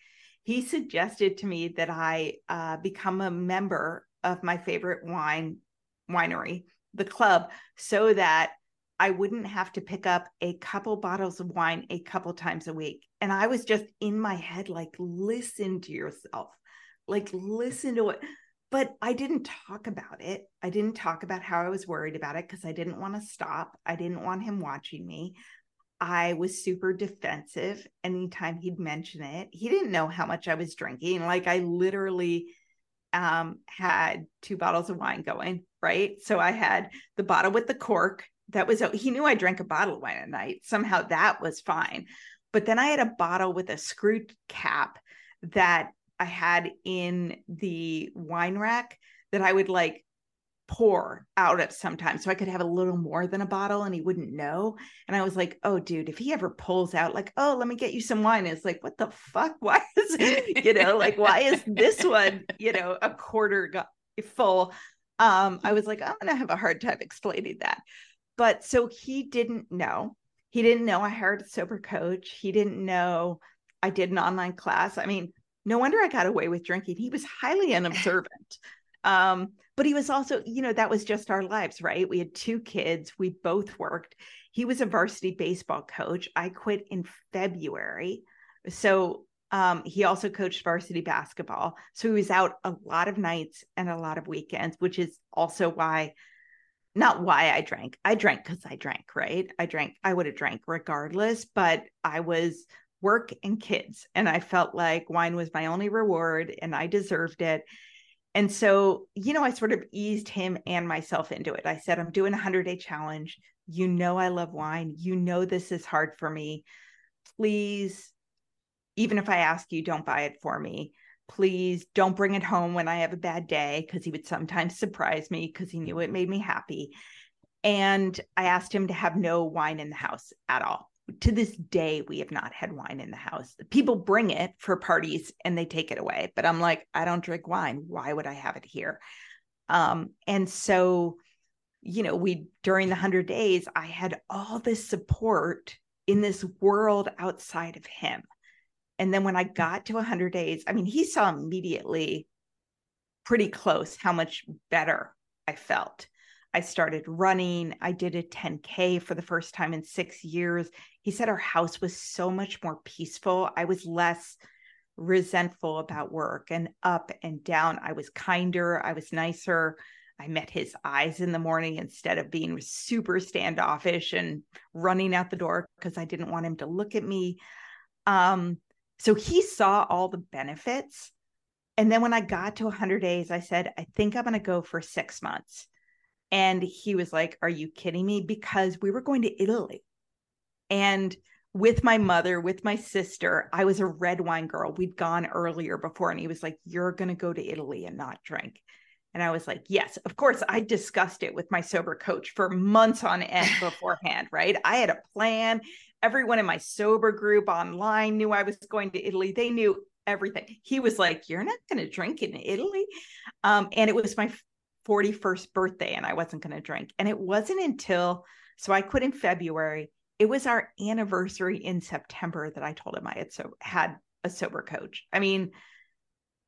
he suggested to me that I uh, become a member of my favorite wine winery, the club, so that I wouldn't have to pick up a couple bottles of wine a couple times a week. And I was just in my head, like, listen to yourself, like, listen to it. But I didn't talk about it. I didn't talk about how I was worried about it because I didn't want to stop. I didn't want him watching me. I was super defensive anytime he'd mention it. He didn't know how much I was drinking. Like I literally um, had two bottles of wine going, right? So I had the bottle with the cork. That was he knew I drank a bottle of wine a night. Somehow that was fine. But then I had a bottle with a screw cap that I had in the wine rack that I would like pour out of sometimes so I could have a little more than a bottle and he wouldn't know. And I was like, oh, dude, if he ever pulls out, like, oh, let me get you some wine, it's like, what the fuck? Why is, you know, like, why is this one, you know, a quarter full? Um, I was like, I'm going to have a hard time explaining that. But so he didn't know. He didn't know I hired a sober coach. He didn't know I did an online class. I mean, no wonder I got away with drinking. He was highly unobservant. Um, but he was also, you know, that was just our lives, right? We had two kids, we both worked. He was a varsity baseball coach. I quit in February. So um, he also coached varsity basketball. So he was out a lot of nights and a lot of weekends, which is also why, not why I drank. I drank because I drank, right? I drank, I would have drank regardless, but I was work and kids. And I felt like wine was my only reward and I deserved it. And so, you know, I sort of eased him and myself into it. I said, I'm doing a 100 day challenge. You know, I love wine. You know, this is hard for me. Please, even if I ask you, don't buy it for me. Please don't bring it home when I have a bad day because he would sometimes surprise me because he knew it made me happy. And I asked him to have no wine in the house at all to this day we have not had wine in the house. People bring it for parties and they take it away but i'm like i don't drink wine. Why would i have it here? Um and so you know we during the 100 days i had all this support in this world outside of him. And then when i got to 100 days i mean he saw immediately pretty close how much better i felt. I started running. I did a 10K for the first time in six years. He said our house was so much more peaceful. I was less resentful about work and up and down. I was kinder. I was nicer. I met his eyes in the morning instead of being super standoffish and running out the door because I didn't want him to look at me. Um, so he saw all the benefits. And then when I got to 100 days, I said, I think I'm going to go for six months. And he was like, Are you kidding me? Because we were going to Italy. And with my mother, with my sister, I was a red wine girl. We'd gone earlier before, and he was like, You're going to go to Italy and not drink. And I was like, Yes, of course. I discussed it with my sober coach for months on end beforehand, right? I had a plan. Everyone in my sober group online knew I was going to Italy. They knew everything. He was like, You're not going to drink in Italy. Um, and it was my 41st birthday and I wasn't going to drink. And it wasn't until, so I quit in February. It was our anniversary in September that I told him I had so had a sober coach. I mean,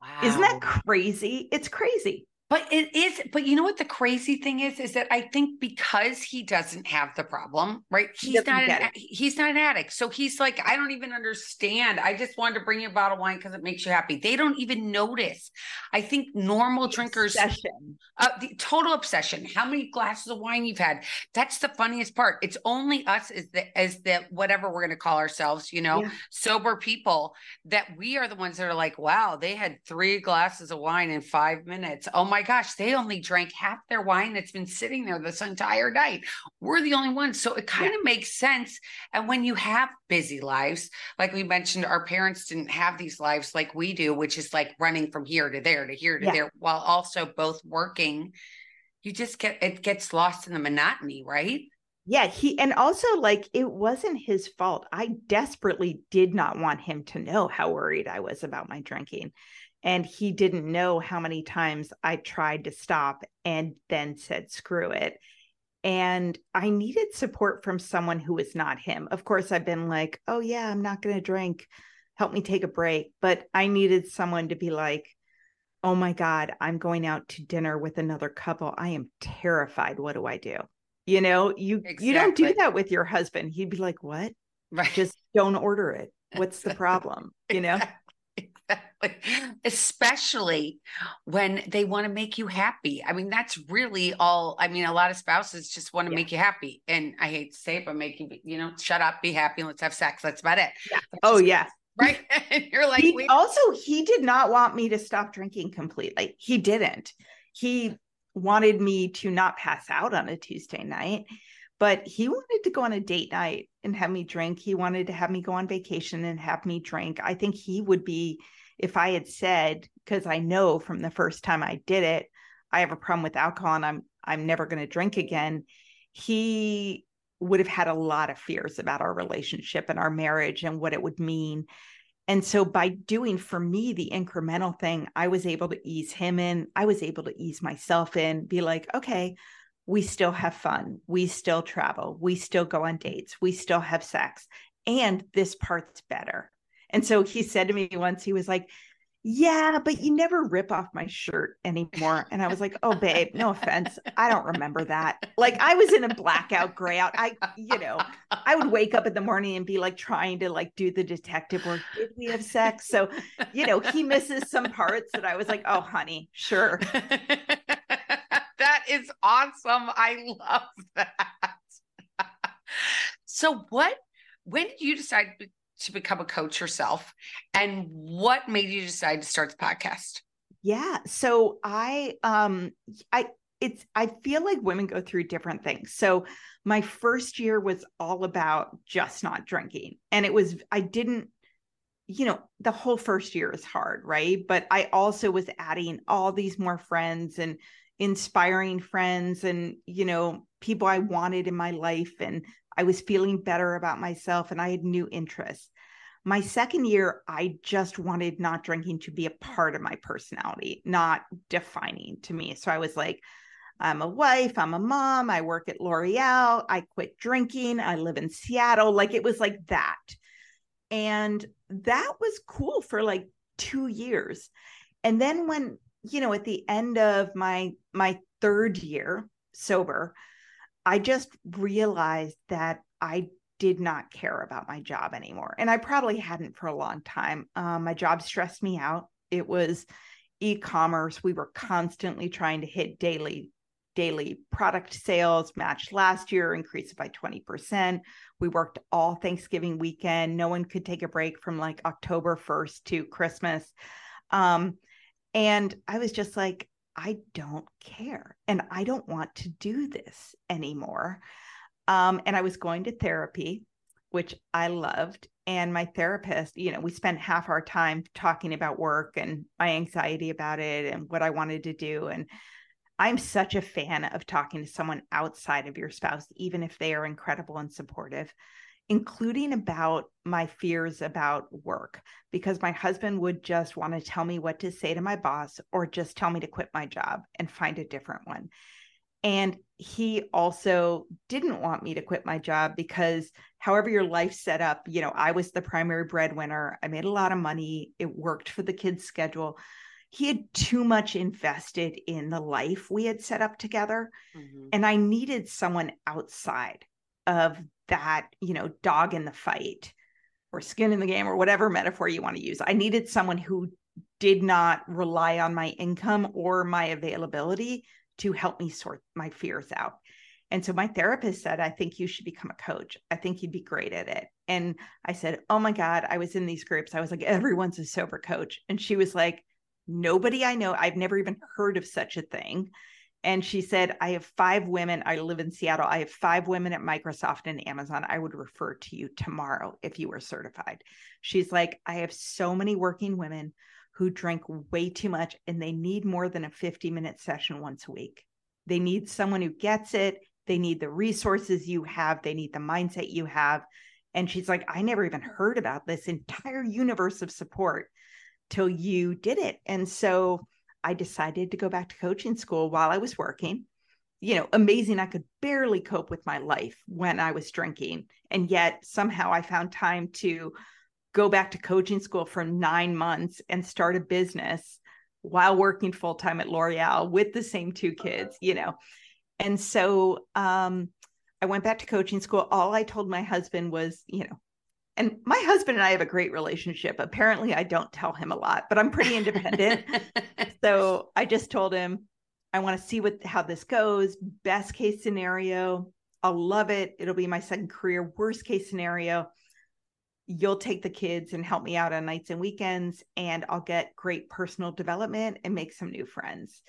wow. isn't that crazy? It's crazy. But it is, but you know what the crazy thing is, is that I think because he doesn't have the problem, right? He's he not an, he's not an addict. So he's like, I don't even understand. I just wanted to bring you a bottle of wine because it makes you happy. They don't even notice. I think normal drinkers obsession. Uh, the total obsession. How many glasses of wine you've had. That's the funniest part. It's only us as the as the whatever we're gonna call ourselves, you know, yeah. sober people that we are the ones that are like, wow, they had three glasses of wine in five minutes. Oh my my gosh, they only drank half their wine that's been sitting there this entire night. We're the only ones. So it kind Yeah. of makes sense. And when you have busy lives, like we mentioned, our parents didn't have these lives like we do, which is like running from here to there to here to Yeah. there while also both working. You just get it gets lost in the monotony, right? Yeah, he and also like it wasn't his fault. I desperately did not want him to know how worried I was about my drinking. And he didn't know how many times I tried to stop and then said screw it. And I needed support from someone who was not him. Of course, I've been like, "Oh yeah, I'm not going to drink. Help me take a break." But I needed someone to be like, "Oh my god, I'm going out to dinner with another couple. I am terrified. What do I do?" You know, you you don't do that with your husband. He'd be like, "What? Right. Just don't order it. What's the problem?" You know? Especially when they want to make you happy. I mean, that's really all. I mean, a lot of spouses just want to Yeah. make you happy. And I hate to say it, but make you, you know, shut up, be happy, let's have sex. That's about it. Yeah. Oh yeah. Right. and you're like, he also he did not want me to stop drinking completely he didn't he wanted me to not pass out on a tuesday night but he wanted to go on a date night and have me drink. He wanted to have me go on vacation and have me drink. I think he would be if i had said because i know from the first time i did it i have a problem with alcohol and i'm i'm never going to drink again he would have had a lot of fears about our relationship and our marriage and what it would mean. And so by doing for me the incremental thing, I was able to ease him in. I was able to ease myself in, be like, okay, we still have fun. We still travel. We still go on dates. We still have sex. And this part's better. And so he said to me once, he was like, yeah, but you never rip off my shirt anymore. And I was like, oh, babe, no offense. I don't remember that. Like I was in a blackout gray out. I, you know, I would wake up in the morning and be like trying to like do the detective work. Did we have sex? So, you know, he misses some parts that I was like, oh, honey, sure. is awesome. I love that. so what when did you decide to become a coach yourself and what made you decide to start the podcast? Yeah. So I, um, I, it's, I feel like women go through different things. So my first year was all about just not drinking. And it was, I didn't, you know, the whole first year is hard, right? But I also was adding all these more friends and inspiring friends and, you know, people I wanted in my life. And I was feeling better about myself and I had new interests. My second year, I just wanted not drinking to be a part of my personality, not defining to me. So I was like, I'm a wife, I'm a mom, I work at L'Oreal, I quit drinking, I live in Seattle. Like it was like that. And that was cool for like two years. And then when, you know, at the end of my my third year sober, I just realized that I did not care about my job anymore. And I probably hadn't for a long time. Um, my job stressed me out. It was e-commerce. We were constantly trying to hit daily daily product sales matched last year increased by 20% we worked all thanksgiving weekend no one could take a break from like october 1st to christmas um, and i was just like i don't care and i don't want to do this anymore um, and I was going to therapy, which I loved. And my therapist, you know, we spent half our time talking about work and my anxiety about it and what I wanted to do. And I'm such a fan of talking to someone outside of your spouse, even if they are incredible and supportive, including about my fears about work, because my husband would just want to tell me what to say to my boss or just tell me to quit my job and find a different one. And he also didn't want me to quit my job because, however, your life set up, you know, I was the primary breadwinner. I made a lot of money. It worked for the kids' schedule. He had too much invested in the life we had set up together. Mhm. And I needed someone outside of that, you know, dog in the fight or skin in the game or whatever metaphor you want to use. I needed someone who did not rely on my income or my availability to help me sort my fears out. And so my therapist said, I think you should become a coach. I think you'd be great at it. And I said, Oh my God, I was in these groups. I was like, everyone's a sober coach. And she was like, Nobody I know, I've never even heard of such a thing. And she said, I have five women. I live in Seattle. I have five women at Microsoft and Amazon. I would refer to you tomorrow if you were certified. She's like, I have so many working women who drink way too much and they need more than a 50 minute session once a week. They need someone who gets it. They need the resources you have. They need the mindset you have. And she's like, I never even heard about this entire universe of support till you did it. And so I decided to go back to coaching school while I was working. You know, amazing. I could barely cope with my life when I was drinking. And yet somehow I found time to go back to coaching school for nine months and start a business while working full time at L'Oreal with the same two kids, you know. And so um, I went back to coaching school. All I told my husband was, you know, and my husband and I have a great relationship. Apparently, I don't tell him a lot, but I'm pretty independent. so I just told him, I want to see what how this goes. Best case scenario, I'll love it. It'll be my second career. Worst case scenario, you'll take the kids and help me out on nights and weekends, and I'll get great personal development and make some new friends.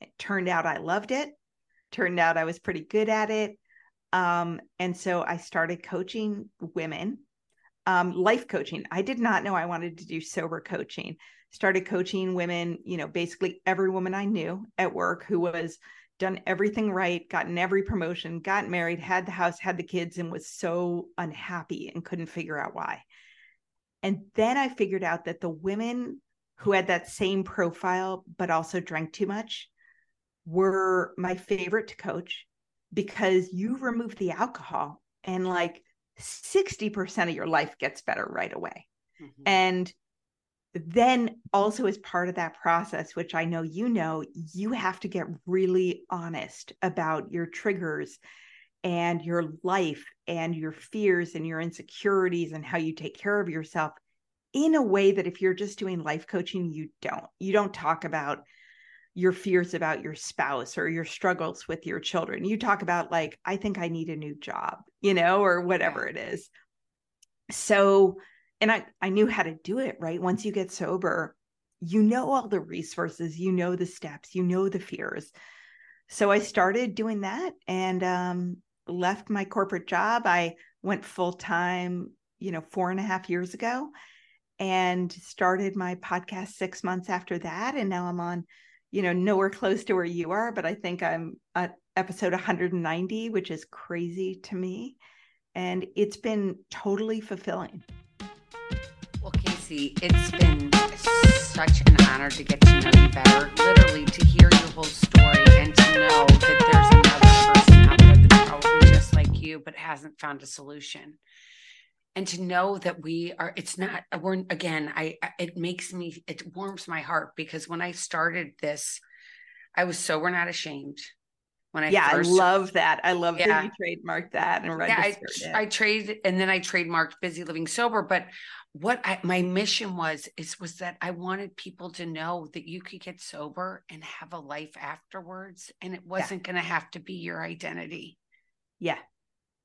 It turned out I loved it. Turned out I was pretty good at it. Um, and so I started coaching women um, life coaching. I did not know I wanted to do sober coaching. Started coaching women, you know, basically every woman I knew at work who was done everything right, gotten every promotion, got married, had the house, had the kids, and was so unhappy and couldn't figure out why. And then I figured out that the women who had that same profile, but also drank too much, were my favorite to coach because you remove the alcohol and like 60% of your life gets better right away. Mm-hmm. And then also as part of that process which i know you know you have to get really honest about your triggers and your life and your fears and your insecurities and how you take care of yourself in a way that if you're just doing life coaching you don't you don't talk about your fears about your spouse or your struggles with your children. You talk about, like, I think I need a new job, you know, or whatever it is. So, and I, I knew how to do it, right? Once you get sober, you know all the resources, you know the steps, you know the fears. So I started doing that and um, left my corporate job. I went full time, you know, four and a half years ago and started my podcast six months after that. And now I'm on you know, nowhere close to where you are, but I think I'm at episode 190, which is crazy to me. And it's been totally fulfilling. Well, Casey, it's been such an honor to get to know you better, literally to hear your whole story and to know that there's another person out there that's probably just like you, but hasn't found a solution and to know that we are it's not we're again i it makes me it warms my heart because when i started this i was so we're not ashamed when i yeah first, i love that i love yeah. that you trademarked that and registered yeah, I, it. I traded and then i trademarked busy living sober but what I, my mission was is was that i wanted people to know that you could get sober and have a life afterwards and it wasn't yeah. going to have to be your identity yeah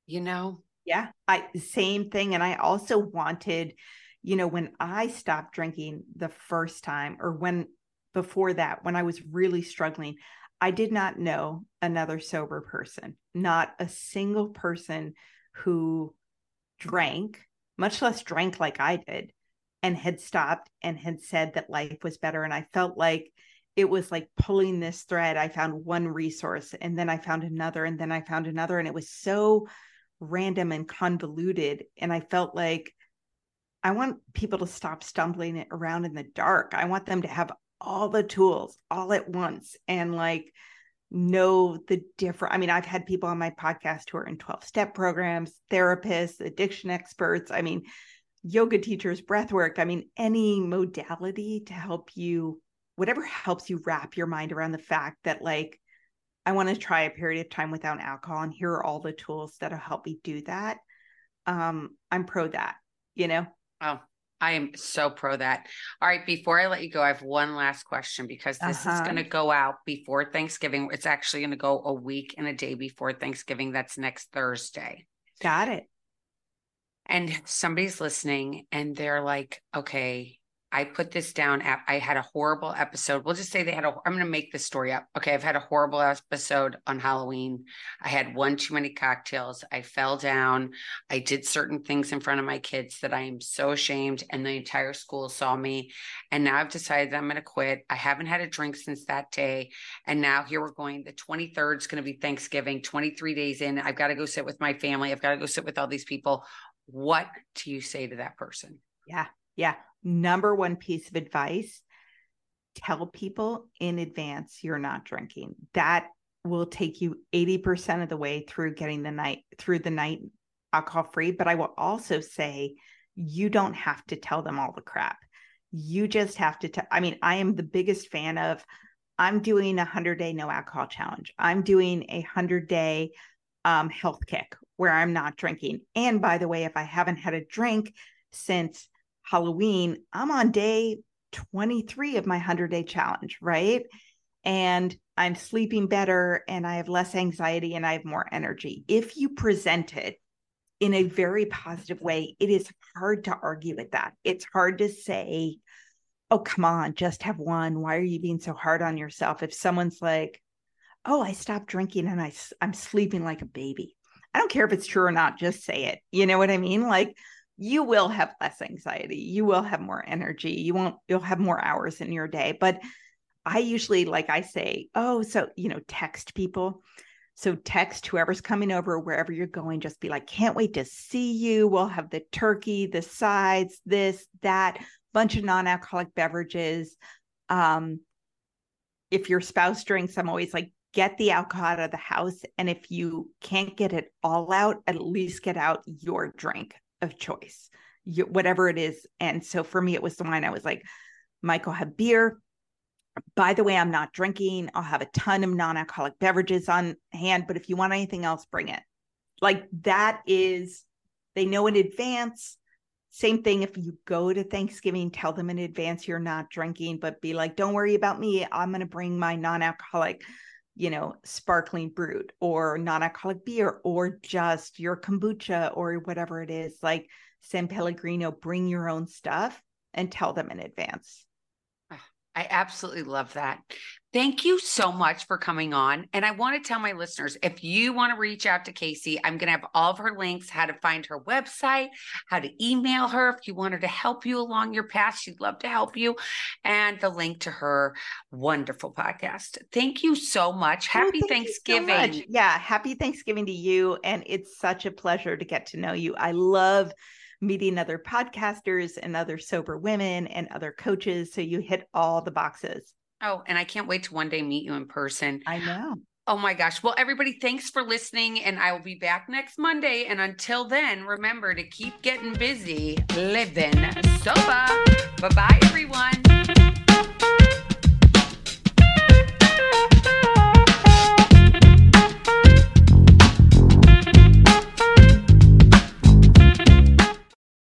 you know yeah, I same thing. And I also wanted, you know, when I stopped drinking the first time, or when before that, when I was really struggling, I did not know another sober person, not a single person who drank, much less drank like I did, and had stopped and had said that life was better. And I felt like it was like pulling this thread. I found one resource and then I found another and then I found another. And it was so random and convoluted. And I felt like I want people to stop stumbling around in the dark. I want them to have all the tools all at once and like know the different. I mean, I've had people on my podcast who are in 12 step programs, therapists, addiction experts. I mean, yoga teachers, breath work. I mean, any modality to help you, whatever helps you wrap your mind around the fact that like I want to try a period of time without alcohol, and here are all the tools that'll help me do that. Um, I'm pro that, you know? Oh, I am so pro that. All right, before I let you go, I have one last question because this uh-huh. is going to go out before Thanksgiving. It's actually going to go a week and a day before Thanksgiving. That's next Thursday. Got it. And somebody's listening and they're like, okay, I put this down. At, I had a horrible episode. We'll just say they had a, I'm going to make this story up. Okay. I've had a horrible episode on Halloween. I had one too many cocktails. I fell down. I did certain things in front of my kids that I am so ashamed. And the entire school saw me. And now I've decided I'm going to quit. I haven't had a drink since that day. And now here we're going. The 23rd is going to be Thanksgiving, 23 days in. I've got to go sit with my family. I've got to go sit with all these people. What do you say to that person? Yeah. Yeah number one piece of advice tell people in advance you're not drinking. That will take you 80% of the way through getting the night through the night alcohol free. But I will also say you don't have to tell them all the crap. You just have to tell. I mean, I am the biggest fan of I'm doing a 100 day no alcohol challenge. I'm doing a 100 day um, health kick where I'm not drinking. And by the way, if I haven't had a drink since Halloween, I'm on day 23 of my 100 day challenge, right? And I'm sleeping better and I have less anxiety and I have more energy. If you present it in a very positive way, it is hard to argue with that. It's hard to say, oh, come on, just have one. Why are you being so hard on yourself? If someone's like, oh, I stopped drinking and I, I'm sleeping like a baby. I don't care if it's true or not, just say it. You know what I mean? Like, you will have less anxiety you will have more energy you won't you'll have more hours in your day but i usually like i say oh so you know text people. So text whoever's coming over wherever you're going just be like can't wait to see you. We'll have the turkey the sides this that bunch of non-alcoholic beverages. Um if your spouse drinks i'm always like get the alcohol out of the house and if you can't get it all out at least get out your drink of choice, you, whatever it is. And so for me, it was the wine. I was like, Michael have beer. By the way, I'm not drinking. I'll have a ton of non alcoholic beverages on hand, but if you want anything else, bring it. Like that is, they know in advance. Same thing if you go to Thanksgiving, tell them in advance you're not drinking, but be like, don't worry about me. I'm going to bring my non alcoholic you know, sparkling brut or non alcoholic beer or just your kombucha or whatever it is, like San Pellegrino, bring your own stuff and tell them in advance. I absolutely love that. Thank you so much for coming on. And I want to tell my listeners if you want to reach out to Casey, I'm going to have all of her links, how to find her website, how to email her. If you want her to help you along your path, she'd love to help you. And the link to her wonderful podcast. Thank you so much. Oh, happy oh, Thanksgiving. So yeah. Happy Thanksgiving to you. And it's such a pleasure to get to know you. I love meeting other podcasters and other sober women and other coaches. So you hit all the boxes. Oh, and I can't wait to one day meet you in person. I know. Oh my gosh. Well, everybody, thanks for listening. And I will be back next Monday. And until then, remember to keep getting busy, living sober. Bye bye, everyone.